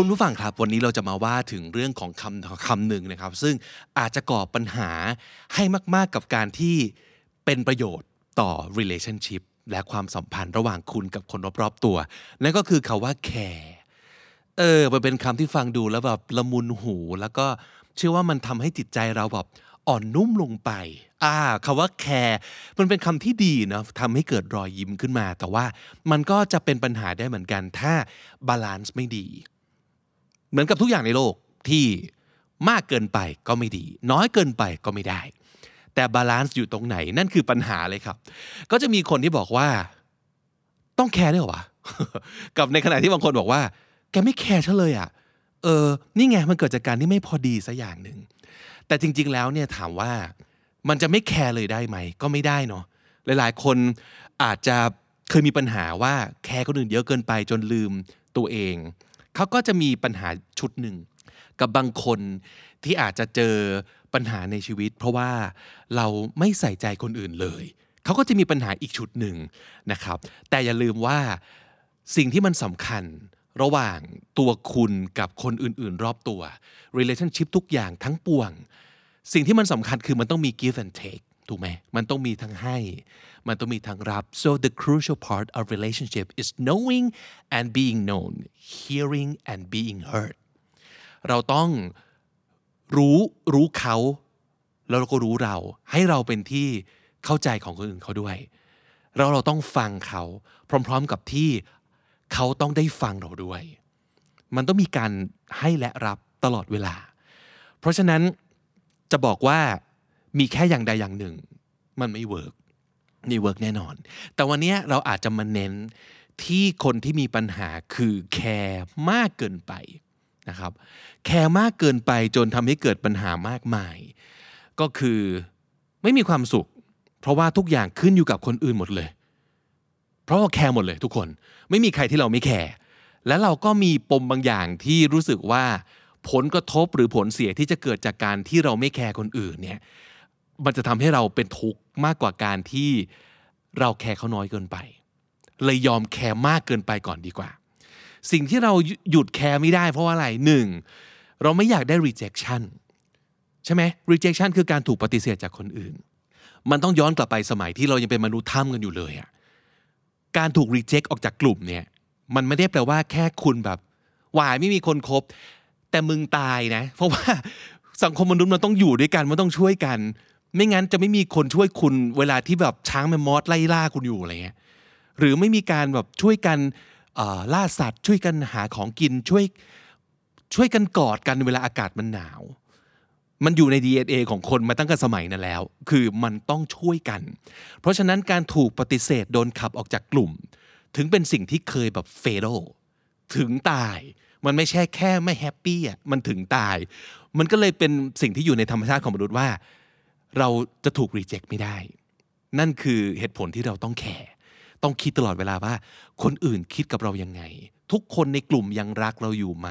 คุณผู้ฟังครับ วันนี้เราจะมาว่าถึงเรื่องของคำคำหนึ่งนะครับ ซึ่งอาจจะก่อปัญหาให้มาก ๆกับการที่เป็นประโยชน์ต่อ relationship และความสัมพันธ์ระหว่างคุณกับคนรอบๆตัว นั่นก็คือคาว่า care เออมันเป็นคำที่ฟังดูแล้วแบบละมุนหู แล้วก็เชื่อว่ามันทำให้จิตใจเราแบบอ่อนนุ่มลงไป อ่าคาว่า care มันเป็นคำที่ดีนะทำให้เกิดรอยยิ้มขึ้นมา แต่ว่ามันก็จะเป็นปัญหาได้เหมือนกัน ถ้าบาลานซ์ไม่ดี เหมือนกับทุกอย่างในโลกที่มากเกินไปก็ไม่ดี น้อยเกินไปก็ไม่ได้ แต่ balance อยู่ตรงไหนนั่นคือปัญหาเลยครับ ก็จะมีคนที่บอกว่า ต้องแคร์ด้วยหรอวะกับในขณะที่บางคนบอกว่า แกไม่แคร์ฉันเลยอะเออนี่ไงมันเกิดจากการที่ไม่พอดีสักอย่างหนึ่งแต่จริง ๆ แล้วเนี่ยถามว่ามันจะไม่แคร์เลยได้ไหม ก็ไม่ได้เนาะหลายๆ คนอาจจะเคยมีปัญหาว่าแคร์คนอื่นเยอะเกินไปจนลืมตัวเอง เขาก็จะมีปัญหาชุดหนึ่งกับบางคนที่อาจจะเจอปัญหาในชีวิต เพราะว่าเราไม่ใส่ใจคนอื่นเลย เขาก็จะมีปัญหาอีกชุดหนึ่งนะครับ แต่อย่าลืมว่าสิ่งที่มันสำคัญระหว่างตัวคุณกับคนอื่น ๆ รอบตัว relationship ทุกอย่างทั้งปวง สิ่งที่มันสำคัญคือมันต้องมี give and take ถูกไหมมันต้องมีทั้งให้ มันต้องมีทั้งรับ so the crucial part of relationship is knowing and being known hearing and being heard เราต้องรู้รู้เขา แล้วเราก็รู้เรา ให้เราเป็นที่เข้าใจของคนอื่นเขาด้วย แล้วเราต้องฟังเขา พร้อม ๆกับที่เขาต้องได้ฟังเราด้วย มันต้องมีการให้และรับตลอดเวลา เพราะฉะนั้นจะบอกว่า มีแค่อย่างใดอย่างหนึ่ง มันไม่เวิร์กนี่เวิร์กแน่นอน แต่วันนี้เราอาจจะมาเน้นที่คนที่มีปัญหาคือแคร์มากเกินไปนะครับ แคร์มากเกินไปจนทำให้เกิดปัญหามากมาย ก็คือไม่มีความสุข เพราะว่าทุกอย่างขึ้นอยู่กับคนอื่นหมดเลย เพราะว่าแคร์หมดเลยทุกคน ไม่มีใครที่เราไม่แคร์และเราก็มีปมบางอย่างที่รู้สึกว่าผลกระทบหรือผลเสียที่จะเกิดจากการที่เราไม่แคร์คนอื่นเนี่ย มันจะทำให้เราเป็นทุกข์มากกว่าการที่เราแคร์เขาน้อยเกินไป เลยยอมแคร์มากเกินไปก่อนดีกว่า สิ่งที่เราหยุดแคร์ไม่ได้เพราะว่าอะไรหนึ่งเราไม่อยากได้ rejection ใช่ไหม rejection คือการถูกปฏิเสธจากคนอื่น มันต้องย้อนกลับไปสมัยที่เรายังเป็นมนุษย์ถ้ำกันอยู่เลยอะการถูก reject ออกจากกลุ่มเนี่ย มันไม่ได้แปลว่าแค่คุณแบบวายไม่มีคนคบ แต่มึงตายนะ เพราะว่าสังคมมนุษย์มันต้องอยู่ด้วยกัน มันต้องช่วยกัน ไม่งั้นจะไม่มีคนช่วยคุณเวลาที่แบบช้างแมมมอสไล่ล่าคุณอยู่อะไรเงี้ยหรือไม่มีการแบบช่วยกันล่าสัตว์ช่วยกันหาของกินช่วยช่วยกันกอดกันเวลาอากาศมันหนาว มันอยู่ใน DNA ของคนมาตั้งแต่สมัยนั้นแล้ว คือมันต้องช่วยกัน เพราะฉะนั้นการถูกปฏิเสธโดนขับออกจากกลุ่ม ถึงเป็นสิ่งที่เคยแบบ fatal ถึงตาย มันไม่ใช่แค่ไม่แฮปปี้อะมันถึงตาย มันก็เลยเป็นสิ่งที่อยู่ในธรรมชาติของมนุษย์ว่า เราจะถูก reject ไม่ได้ นั่นคือเหตุผลที่เราต้องแคร์ต้องคิดตลอดเวลาว่า คนอื่นคิดกับเรายังไง ทุกคนในกลุ่มยังรักเราอยู่ไหม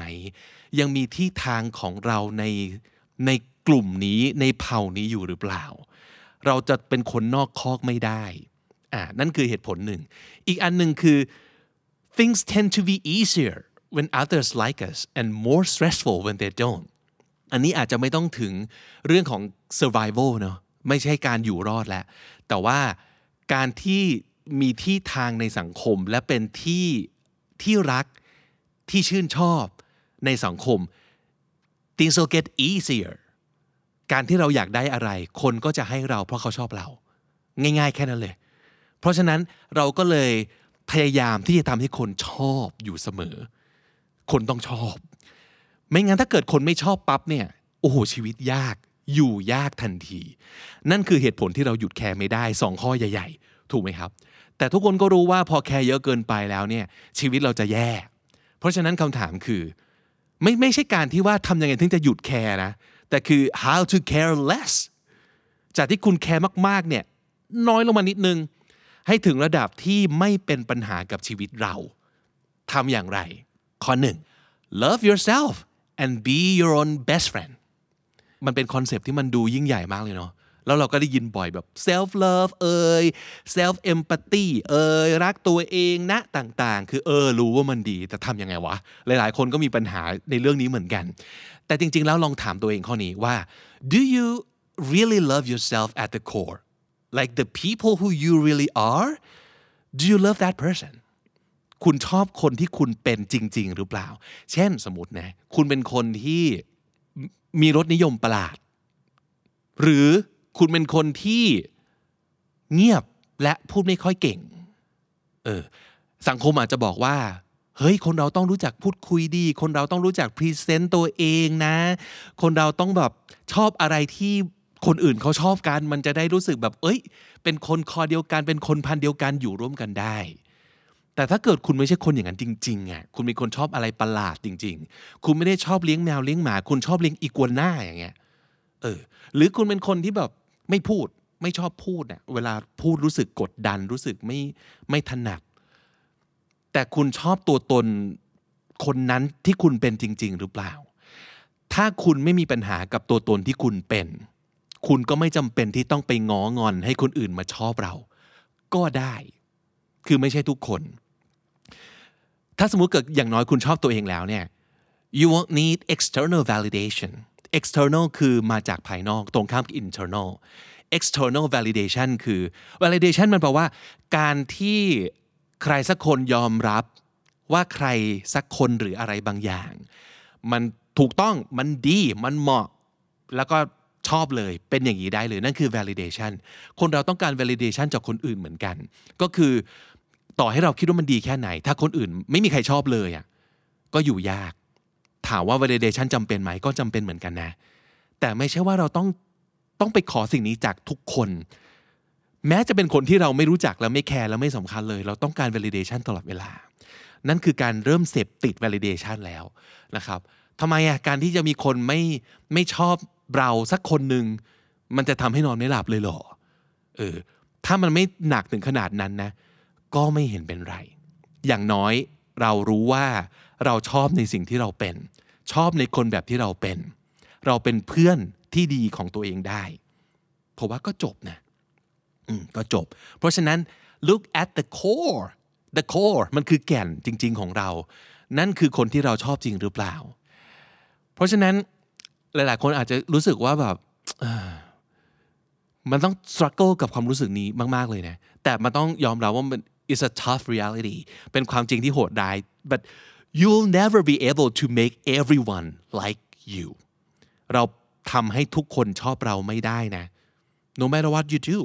ยังมีที่ทางของเราในในกลุ่มนี้ในเผ่านี้อยู่หรือเปล่า เราจะเป็นคนนอกคอกไม่ได้อ่านั่นคือเหตุผลหนึ่ง อีกอันหนึ่งคือ things tend to be easier when others like us and more stressful when they don't อันนี้อาจจะไม่ต้องถึงเรื่องของ survival เนาะไม่ใช่การอยู่รอดแล้ว แต่ว่าการที่มีที่ทางในสังคมและเป็นที่ที่รักที่ชื่นชอบในสังคม things will get easier การที่เราอยากได้อะไร คนก็จะให้เราเพราะเขาชอบเรา ง่าย ๆ แค่นั้นเลย เพราะฉะนั้นเราก็เลยพยายามที่จะทำให้คนชอบอยู่เสมอ คนต้องชอบ ไม่งั้นถ้าเกิดคนไม่ชอบปั๊บเนี่ยโอ้โหชีวิตยากอยู่ยากทันที นั่นคือเหตุผลที่เราหยุดแคร์ไม่ได้สองข้อใหญ่ ๆ ถูกไหมครับ แต่ทุกคนก็รู้ว่าพอแคร์เยอะเกินไปแล้วเนี่ยชีวิตเราจะแย่ เพราะฉะนั้นคำถามคือ ไม่ไม่ใช่การที่ว่าทำยังไงถึงจะหยุดแคร์นะ แต่คือ how to care less จากที่คุณแคร์มากๆเนี่ยน้อยลงมานิดนึง ให้ถึงระดับที่ไม่เป็นปัญหากับชีวิตเราทำอย่างไร ข้อหนึ่ง love yourself and be your own best friend มันเป็น concept ที่มันดูยิ่งใหญ่มากเลยเนาะแล้วเราก็ได้ยินบ่อยแบบ self love เอ่ย self empathy เอ่ยรักตัวเองนะต่างๆ คือเออรู้ว่ามันดีแต่ทำยังไงวะ หลายๆ คนก็มีปัญหาในเรื่องนี้เหมือนกัน แต่จริง ๆ แล้วลองถามตัวเองข้อนี้ว่า do you really love yourself at the core like the people who you really are do you love that person คุณชอบคนที่คุณเป็นจริง ๆ หรือเปล่า เช่นสมมตินะ คุณเป็นคนที่มีรสนิยมประหลาด หรือคุณเป็นคนที่เงียบและพูดไม่ค่อยเก่ง เออ สังคมอาจจะบอกว่า เฮ้ย คนเราต้องรู้จักพูดคุยดี คนเราต้องรู้จัก present ตัวเองนะ คนเราต้องแบบชอบอะไรที่คนอื่นเขาชอบกัน มันจะได้รู้สึกแบบ เอ้ย เป็นคนคอเดียวกัน เป็นคนพันธุ์เดียวกันอยู่ร่วมกันได้ แต่ถ้าเกิดคุณไม่ใช่คนอย่างนั้นจริงๆอะคุณเป็นคนชอบอะไรประหลาดจริง ๆ คุณไม่ได้ชอบเลี้ยงแมวเลี้ยงหมา คุณชอบเลี้ยงอีกัวน่าอย่างเงี้ยเออ หรือคุณเป็นคนที่แบบไม่พูดไม่ชอบพูดเนี่ยเวลาพูดรู้สึกกดดันรู้สึกไม่ไม่ถนัดแต่คุณชอบตัวตนคนนั้นที่คุณเป็นจริง ๆ หรือเปล่า ถ้าคุณไม่มีปัญหากับตัวตนที่คุณเป็น คุณก็ไม่จำเป็นที่ต้องไปง้องอนให้คนอื่นมาชอบเรา ก็ได้ คือไม่ใช่ทุกคน ถ้าสมมุติเกิดอย่างน้อยคุณชอบตัวเองแล้วเนี่ย you won't need external validation external คือมาจากภายนอกตรงข้ามกับ internal external validation คือ validation มันแปลว่า การที่ใครสักคนยอมรับว่าใครสักคนหรืออะไรบางอย่าง มันถูกต้องมันดีมันเหมาะ แล้วก็ชอบเลยเป็นอย่างนี้ได้เลยนั่นคือ validation คนเราต้องการ validation จากคนอื่นเหมือนกัน ก็คือ ต่อให้เราคิดว่ามันดีแค่ไหน ถ้าคนอื่นไม่มีใครชอบเลยอะก็อยู่ยาก ถามว่า validation จำเป็นไหมก็จำเป็นเหมือนกันนะ แต่ไม่ใช่ว่าเราต้องต้องไปขอสิ่งนี้จากทุกคน แม้จะเป็นคนที่เราไม่รู้จักแล้วไม่แคร์แล้วไม่สำคัญเลย เราต้องการ validation ตลอดเวลา นั่นคือการเริ่มเสพติด validation แล้วนะครับทำไมอะการที่จะมีคนไม่ไม่ชอบเราสักคนหนึ่งมันจะทำให้นอนไม่หลับเลยเหรอเออถ้ามันไม่หนักถึงขนาดนั้นนะ ก็ไม่เห็นเป็นไร อย่างน้อยเรารู้ว่าเราชอบในสิ่งที่เราเป็น ชอบในคนแบบที่เราเป็น เราเป็นเพื่อนที่ดีของตัวเองได้เพราะว่าก็จบนะอืมก็จบ เพราะฉะนั้น look at the core the core มันคือแก่นจริง ๆของเรา นั่นคือคนที่เราชอบจริงหรือเปล่า เพราะฉะนั้นหลาย ๆ คนอาจจะรู้สึกว่าแบบมันต้อง struggle กับความรู้สึกนี้มาก ๆ เลยนะ แต่มันต้องยอมรับว่ามัน is a tough reality เป็นความจริงที่โหดร้าย but you'll never be able to make everyone like you เราทำให้ทุกคนชอบเราไม่ได้นะ no matter what you do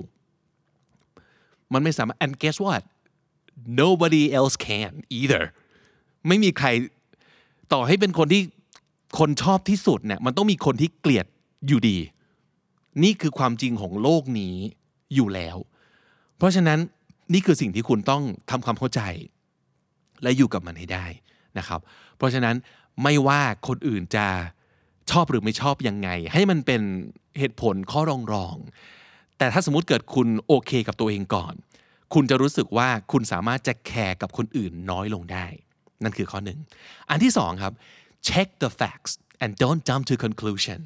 มันไม่สามารถ and guess what nobody else can either ไม่มีใครต่อให้เป็นคนที่คนชอบที่สุดเนี่ยมันต้องมีคนที่เกลียดอยู่ดี นี่คือความจริงของโลกนี้อยู่แล้ว เพราะฉะนั้น นี่คือสิ่งที่คุณต้องทำความเข้าใจ และอยู่กับมันให้ได้นะครับ เพราะฉะนั้นไม่ว่าคนอื่นจะชอบหรือไม่ชอบยังไง ให้มันเป็นเหตุผลข้อรองรอง แต่ถ้าสมมติเกิดคุณโอเคกับตัวเองก่อน คุณจะรู้สึกว่าคุณสามารถจะแคร์กับคนอื่นน้อยลงได้ นั่นคือข้อหนึ่ง อันที่สองครับ check the facts and don't jump to conclusion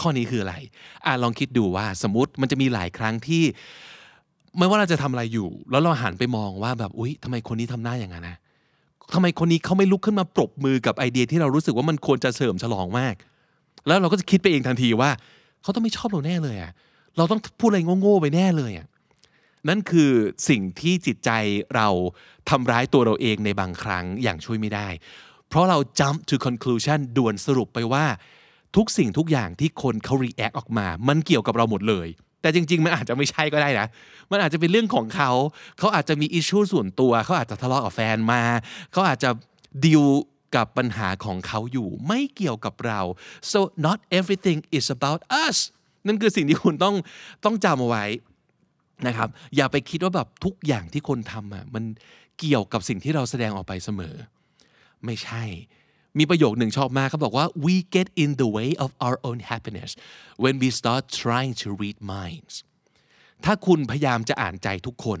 ข้อนี้คืออะไรอะลองคิดดูว่าสมมติมันจะมีหลายครั้งที่ ไม่ว่าเราจะทำอะไรอยู่ แล้วเราหันไปมองว่าแบบอุ๊ยทำไมคนนี้ทำหน้าอย่างนั้นนะทำไมคนนี้เขาไม่ลุกขึ้นมาปรบมือกับไอเดียที่เรารู้สึกว่ามันควรจะเสริมฉลองมาก แล้วเราก็จะคิดไปเองทันทีว่าเขาต้องไม่ชอบเราแน่เลยอะเราต้องพูดอะไรโง่ๆไปแน่เลยอะนั่นคือสิ่งที่จิตใจเราทำร้ายตัวเราเองในบางครั้งอย่างช่วยไม่ได้ เพราะเรา jump to conclusion ด่วนสรุปไปว่า ทุกสิ่งทุกอย่างที่คนเขา react ออกมา มันเกี่ยวกับเราหมดเลย แต่จริง ๆ มันอาจจะไม่ใช่ก็ได้นะ มันอาจจะเป็นเรื่องของเขา เขาอาจจะมีอิชชูส่วนตัว เขาอาจจะทะเลาะกับแฟนมา เขาอาจจะดิวกับปัญหาของเขาอยู่ไม่เกี่ยวกับเรา so not everything is about us นั่นคือสิ่งที่คุณต้องต้องจำเอาไว้นะครับ อย่าไปคิดว่าแบบทุกอย่างที่คนทำอะมันเกี่ยวกับสิ่งที่เราแสดงออกไปเสมอ ไม่ใช่ มีประโยคหนึ่งชอบมากเขาบอกว่า we get in the way of our own happiness when we start trying to read minds ถ้าคุณพยายามจะอ่านใจทุกคน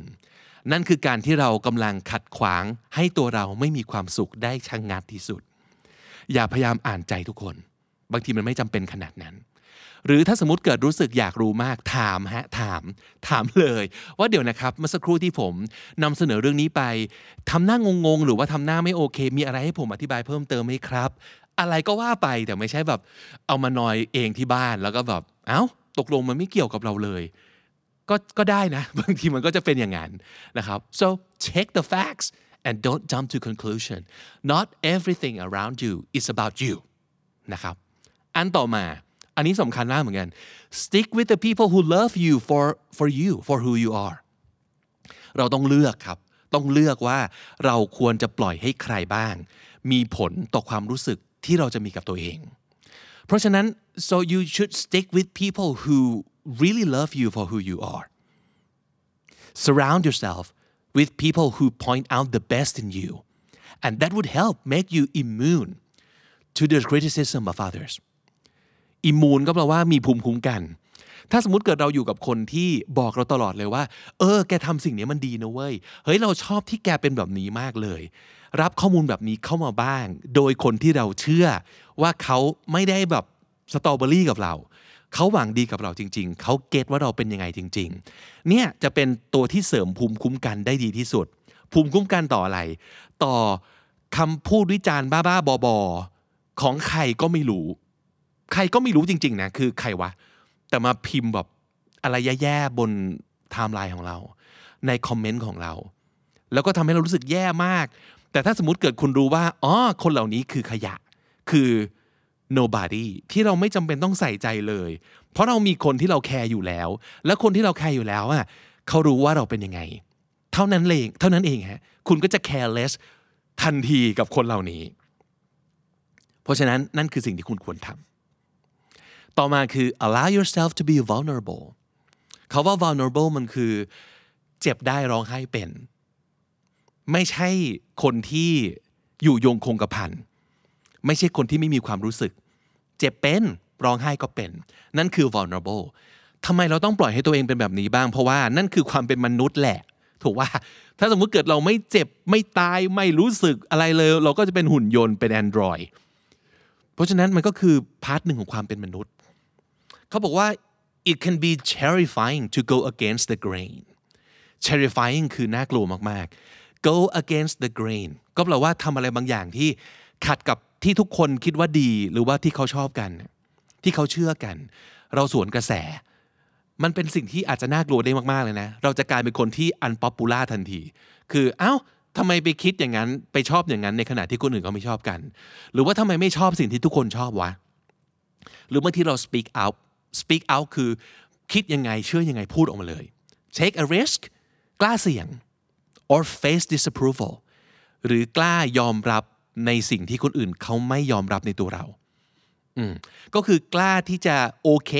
นั่นคือการที่เรากำลังขัดขวางให้ตัวเราไม่มีความสุขได้ชะงงัดที่สุด อย่าพยายามอ่านใจทุกคน บางทีมันไม่จำเป็นขนาดนั้น หรือถ้าสมมติเกิดรู้สึกอยากรู้มากถามฮะถาม ถามเลย ว่าเดี๋ยวนะครับเมื่อสักครู่ที่ผมนำเสนอเรื่องนี้ไปทำหน้างงๆ หรือว่าทำหน้าไม่โอเค มีอะไรให้ผมอธิบายเพิ่มเติมไหมครับ อะไรก็ว่าไปแต่ไม่ใช่แบบเอามานอยเองที่บ้านแล้วก็แบบเอ้าตกลงมันไม่เกี่ยวกับเราเลยก็ก็ได้นะ บางทีมันก็จะเป็นอย่างนั้นนะครับ so check the facts and don't jump to conclusion not everything around you is about you นะครับ อันต่อมา อันนี้สำคัญมากเหมือนกัน stick with the people who love you for for you for who you are เราต้องเลือกครับ ต้องเลือกว่าเราควรจะปล่อยให้ใครบ้าง มีผลต่อความรู้สึกที่เราจะมีกับตัวเอง เพราะฉะนั้น so you should stick with people who really love you for who you are surround yourself with people who point out the best in you and that would help make you immune to the criticism of others อิมมูนก็แปลว่ามีภูมิคุ้มกัน ถ้าสมมติเกิดเราอยู่กับคนที่บอกเราตลอดเลยว่า เออ แกทำสิ่งนี้มันดีนะเว้ย เฮ้ย เราชอบที่แกเป็นแบบนี้มากเลย รับข้อมูลแบบนี้เข้ามาบ้าง โดยคนที่เราเชื่อว่าเขาไม่ได้แบบสตรอเบอรี่กับเรา เขาหวังดีกับเราจริง ๆ เขา get ว่าเราเป็นยังไงจริง ๆ เนี่ยจะเป็นตัวที่เสริมภูมิคุ้มกันได้ดีที่สุด ภูมิคุ้มกันต่ออะไร ต่อคำพูดวิจารณ์บ้าๆบอๆของใครก็ไม่รู้ ใครก็ไม่รู้จริง ๆ นะ คือใครวะ แต่มาพิมพ์แบบอะไรแย่ๆบนไทม์ไลน์ของเรา ใน comment ของเรา แล้วก็ทำให้เรารู้สึกแย่มาก แต่ถ้าสมมติเกิดคุณรู้ว่าอ๋อคนเหล่านี้คือขยะ คือ nobody ที่เราไม่จำเป็นต้องใส่ใจเลย เพราะเรามีคนที่เราแคร์อยู่แล้ว และคนที่เราแคร์อยู่แล้วอะเขารู้ว่าเราเป็นยังไง เท่านั้นเองเท่านั้นเองฮะคุณก็จะ careless ทันทีกับคนเหล่านี้ เพราะฉะนั้นนั่นคือสิ่งที่คุณควรทำ ต่อมาคือ allow yourself to be vulnerable เขาว่า vulnerable มันคือ เจ็บได้ร้องไห้เป็น ไม่ใช่คนที่อยู่ยงคงกระพันไม่ใช่คนที่ไม่มีความรู้สึก เจ็บเป็นร้องไห้ก็เป็น นั่นคือ vulnerable ทำไมเราต้องปล่อยให้ตัวเองเป็นแบบนี้บ้าง เพราะว่านั่นคือความเป็นมนุษย์แหละ ถูกว่า ถ้าสมมุติเกิดเราไม่เจ็บไม่ตายไม่รู้สึกอะไรเลย เราก็จะเป็นหุ่นยนต์เป็น Android เพราะฉะนั้นมันก็คือพาร์ทหนึ่งของความเป็นมนุษย์ เขาบอกว่า it can be terrifying to go against the grain terrifying คือน่ากลัวมากๆ go against the grain ก็แปลว่าทำอะไรบางอย่างที่ขัดกับที่ทุกคนคิดว่าดีหรือว่าที่เขาชอบกัน ที่เขาเชื่อกัน เราสวนกระแส มันเป็นสิ่งที่อาจจะน่ากลัวได้มากๆเลยนะ เราจะกลายเป็นคนที่ unpopular ทันที คือเอ้าทำไมไปคิดอย่างนั้นไปชอบอย่างนั้นในขณะที่คนอื่นเขาไม่ชอบกัน หรือว่าทำไมไม่ชอบสิ่งที่ทุกคนชอบวะ หรือบางทีเรา speak out speak out คือคิดยังไงเชื่อยังไงพูดออกมาเลย take a risk กล้าเสี่ยง or face disapproval หรือกล้ายอมรับในสิ่งที่คนอื่นเขาไม่ยอมรับในตัวเรา อืมก็คือกล้าที่จะโอเค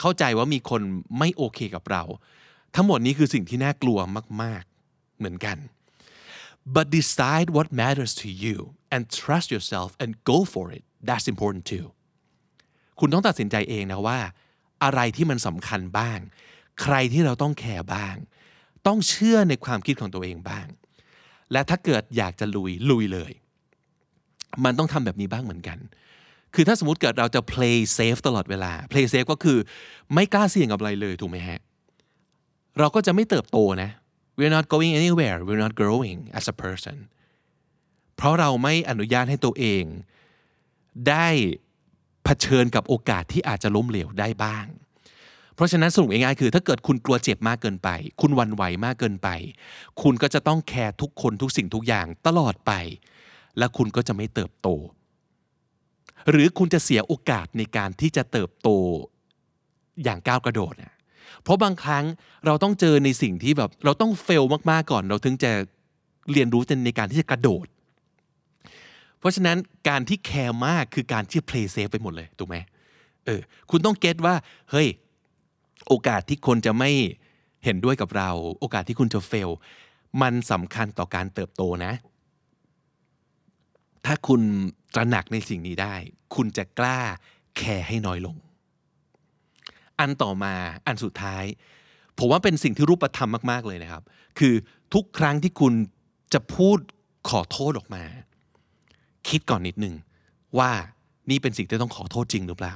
เข้าใจว่ามีคนไม่โอเคกับเรา ทั้งหมดนี้คือสิ่งที่น่ากลัวมาก ๆ เหมือนกัน but decide what matters to you and trust yourself and go for it that's important too คุณต้องตัดสินใจเองนะว่า อะไรที่มันสำคัญบ้าง ใครที่เราต้องแคร์บ้าง ต้องเชื่อในความคิดของตัวเองบ้าง และถ้าเกิดอยากจะลุยลุยเลย มันต้องทำแบบนี้บ้างเหมือนกัน คือถ้าสมมติเกิดเราจะ play safe ตลอดเวลา play safe ก็คือไม่กล้าเสี่ยงกับอะไรเลยถูกไหมฮะ เราก็จะไม่เติบโตนะ we're not going anywhere we're not growing as a person เพราะเราไม่อนุญาตให้ตัวเองได้ เผชิญกับโอกาสที่อาจจะล้มเหลวได้บ้าง เพราะฉะนั้นสรุปง่ายๆคือ ถ้าเกิดคุณกลัวเจ็บมากเกินไป คุณวันไหวมากเกินไป คุณก็จะต้องแคร์ทุกคนทุกสิ่งทุกอย่างตลอดไป และคุณก็จะไม่เติบโต หรือคุณจะเสียโอกาสในการที่จะเติบโตอย่างก้าวกระโดดนะเพราะบางครั้งเราต้องเจอในสิ่งที่แบบเราต้องเฟลมากๆก่อน เราถึงจะเรียนรู้ในการที่จะกระโดด เพราะฉะนั้นการที่แคร์มากคือการที่ play safe ไปหมดเลยถูกไหมเออคุณต้องเก็ตว่าเฮ้ยโอกาสที่คนจะไม่เห็นด้วยกับเรา โอกาสที่คุณจะเฟล มันสำคัญต่อการเติบโตนะ ถ้าคุณตระหนักในสิ่งนี้ได้ คุณจะกล้าแคร์ให้น้อยลง อันต่อมาอันสุดท้าย ผมว่าเป็นสิ่งที่รูปธรรมมาก ๆ เลยนะครับ คือทุกครั้งที่คุณจะพูดขอโทษออกมา คิดก่อนนิดนึงว่านี่เป็นสิ่งที่ต้องขอโทษจริงหรือเปล่า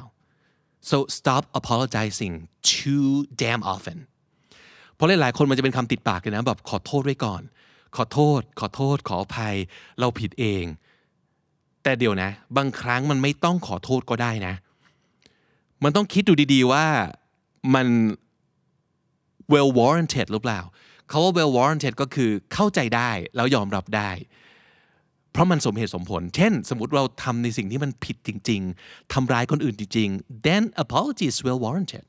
so stop apologizing too damn often เพราะหลายๆคนมันจะเป็นคำติดปากเลยนะแบบขอโทษไว้ก่อน ขอโทษ ขอโทษ ขออภัย เราผิดเอง แต่เดี๋ยวนะ บางครั้งมันไม่ต้องขอโทษก็ได้นะ มันต้องคิดดูดีๆว่ามัน well warranted หรือเปล่า เขาว่า well warranted ก็คือเข้าใจได้แล้วยอมรับได้ เพราะมันสมเหตุสมผล เช่น สมมติเราทำในสิ่งที่มันผิดจริง ๆทำร้ายคนอื่นจริงๆ then apology is well warranted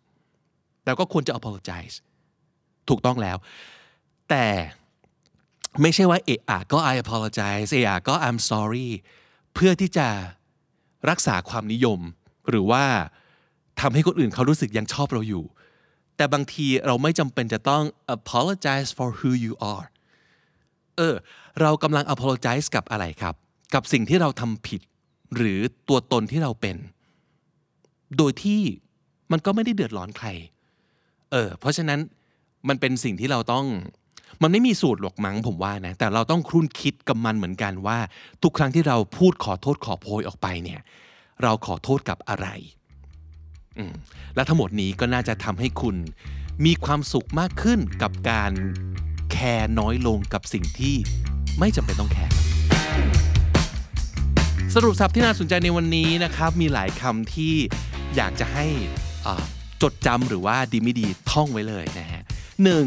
แต่ก็ควรจะ apologize ถูกต้องแล้ว แต่ไม่ใช่ว่าเอะอะก็ I apologize เอะอะก็ I'm sorry เพื่อที่จะรักษาความนิยม หรือว่าทำให้คนอื่นเขารู้สึกยังชอบเราอยู่ แต่บางทีเราไม่จำเป็นจะต้อง apologize for who you are เออ เรากำลัง apologize กับอะไรครับ กับสิ่งที่เราทำผิด หรือตัวตนที่เราเป็น โดยที่มันก็ไม่ได้เดือดร้อนใคร เออ เพราะฉะนั้นมันเป็นสิ่งที่เราต้อง มันไม่มีสูตรหรอกมั้งผมว่านะ แต่เราต้องครุ่นคิดกับมันเหมือนกันว่า ทุกครั้งที่เราพูดขอโทษขอโพยออกไปเนี่ย เราขอโทษกับอะไร และทั้งหมดนี้ก็น่าจะทำให้คุณมีความสุขมากขึ้นกับการ แคร์น้อยลงกับสิ่งที่ไม่จำเป็นต้องแคร์สรุปศัพท์ที่น่าสนใจในวันนี้นะครับ มีหลายคำที่อยากจะให้จดจำหรือว่าดีไม่ดีท่องไว้เลยนะฮะหนึ่ง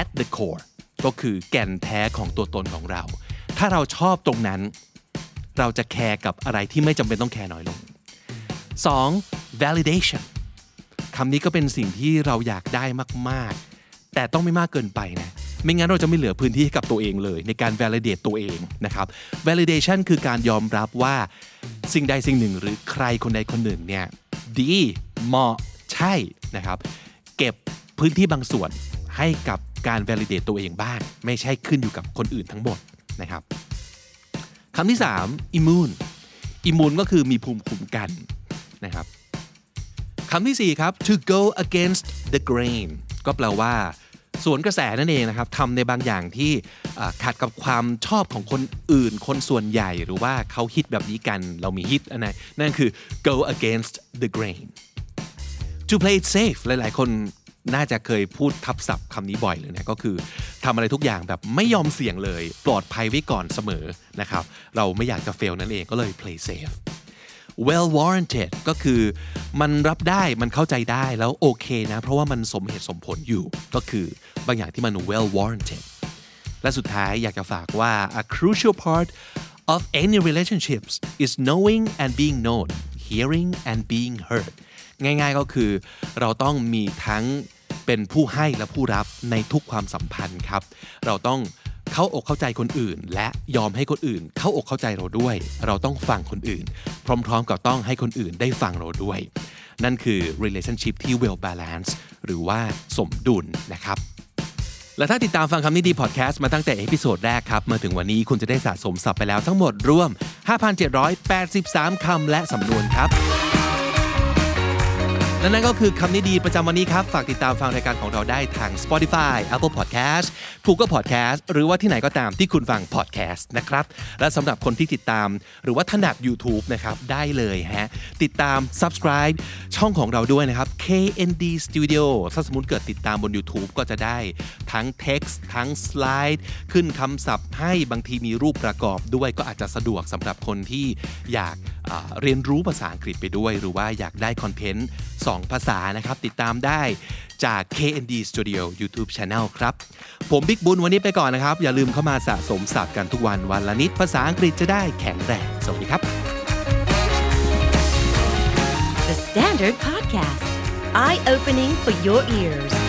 at the core ก็คือแก่นแท้ของตัวตนของเรา ถ้าเราชอบตรงนั้น เราจะแคร์กับอะไรที่ไม่จำเป็นต้องแคร์น้อยลง 2. validation คำนี้ก็เป็นสิ่งที่เราอยากได้มาก ๆ แต่ต้องไม่มากเกินไปนะ ไม่งั้นเราจะไม่เหลือพื้นที่ให้กับตัวเองเลย ในการ validate ตัวเองนะครับ validation คือการยอมรับว่าสิ่งใดสิ่งหนึ่ง หรือใครคนใดคนหนึ่งเนี่ยดีเหมาะใช่นะครับ เก็บพื้นที่บางส่วนให้กับการ validate ตัวเองบ้าง ไม่ใช่ขึ้นอยู่กับคนอื่นทั้งหมดนะครับคำที่ 3 immune immune ก็คือมีภูมิคุ้มกันนะครับคำที่ 4 ครับ to go against the grain ก็แปลว่า สวนกระแสนั่นเองนะครับทำในบางอย่างที่ขัดกับความชอบของคนอื่น คนส่วนใหญ่หรือว่าเขาฮิตแบบนี้กันเรามีฮิตอันไหนนั่นคือ go against the grain to play it safe หลาย ๆ คนน่าจะเคยพูดทับศัพท์คำนี้บ่อยเลยนะก็คือทำอะไรทุกอย่างแบบไม่ยอมเสี่ยงเลย ปลอดภัยไว้ก่อนเสมอนะครับ เราไม่อยากจะ fail นั่นเองก็เลย play safe well warranted ก็คือมันรับได้มันเข้าใจได้แล้วโอเคนะ เพราะว่ามันสมเหตุสมผลอยู่ ก็คือบางอย่างที่มัน well warranted และสุดท้ายอยากจะฝากว่า a crucial part of any relationships is knowing and being known hearing and being heard ง่ายๆก็คือเราต้องมีทั้งเป็นผู้ให้และผู้รับในทุกความสัมพันธ์ครับ เราต้อง เข้าอกเข้าใจคนอื่น และยอมให้คนอื่น เข้าอกเข้าใจเราด้วย เราต้องฟังคนอื่น พร้อม ๆ กับต้องให้คนอื่นได้ฟังเราด้วย นั่นคือ relationship ที่ well balance หรือว่าสมดุลนะครับและถ้าติดตามฟังคำนี้ดีพอดแคสต์มาตั้งแต่ episode แรกครับ มาถึงวันนี้คุณจะได้สะสมศัพท์ไปแล้วทั้งหมดรวม 5,783 คำและสำนวนครับ และนั่นก็คือคำนี้ดีประจำวันนี้ครับ ฝากติดตามฟังรายการของเราได้ทาง Spotify Apple Podcast Google Podcast หรือว่าที่ไหนก็ตามที่คุณฟัง podcast นะครับ และสำหรับคนที่ติดตาม หรือว่าถนัด YouTube นะครับ ได้เลยฮะ ติดตาม subscribe ช่องของเราด้วยนะครับ KND Studio ถ้าสมมติเกิดติดตามบน YouTube ก็จะได้ทั้ง text ทั้ง slide ขึ้นคำศัพท์ให้บางทีมีรูปประกอบด้วยก็อาจจะสะดวกสำหรับคนที่อยากเรียนรู้ภาษาอังกฤษไปด้วย หรือว่าอยากได้คอนเทนต์2 ภาษานะครับ ติดตามได้จาก KND Studio YouTube Channel ครับ ผมบิ๊กบุญวันนี้ไปก่อนนะครับ อย่าลืมเข้ามาสะสมศัพท์กันทุกวันวันละนิดภาษาอังกฤษจะได้แข็งแรง สวัสดีครับ The Standard Podcast, eye opening for your ears.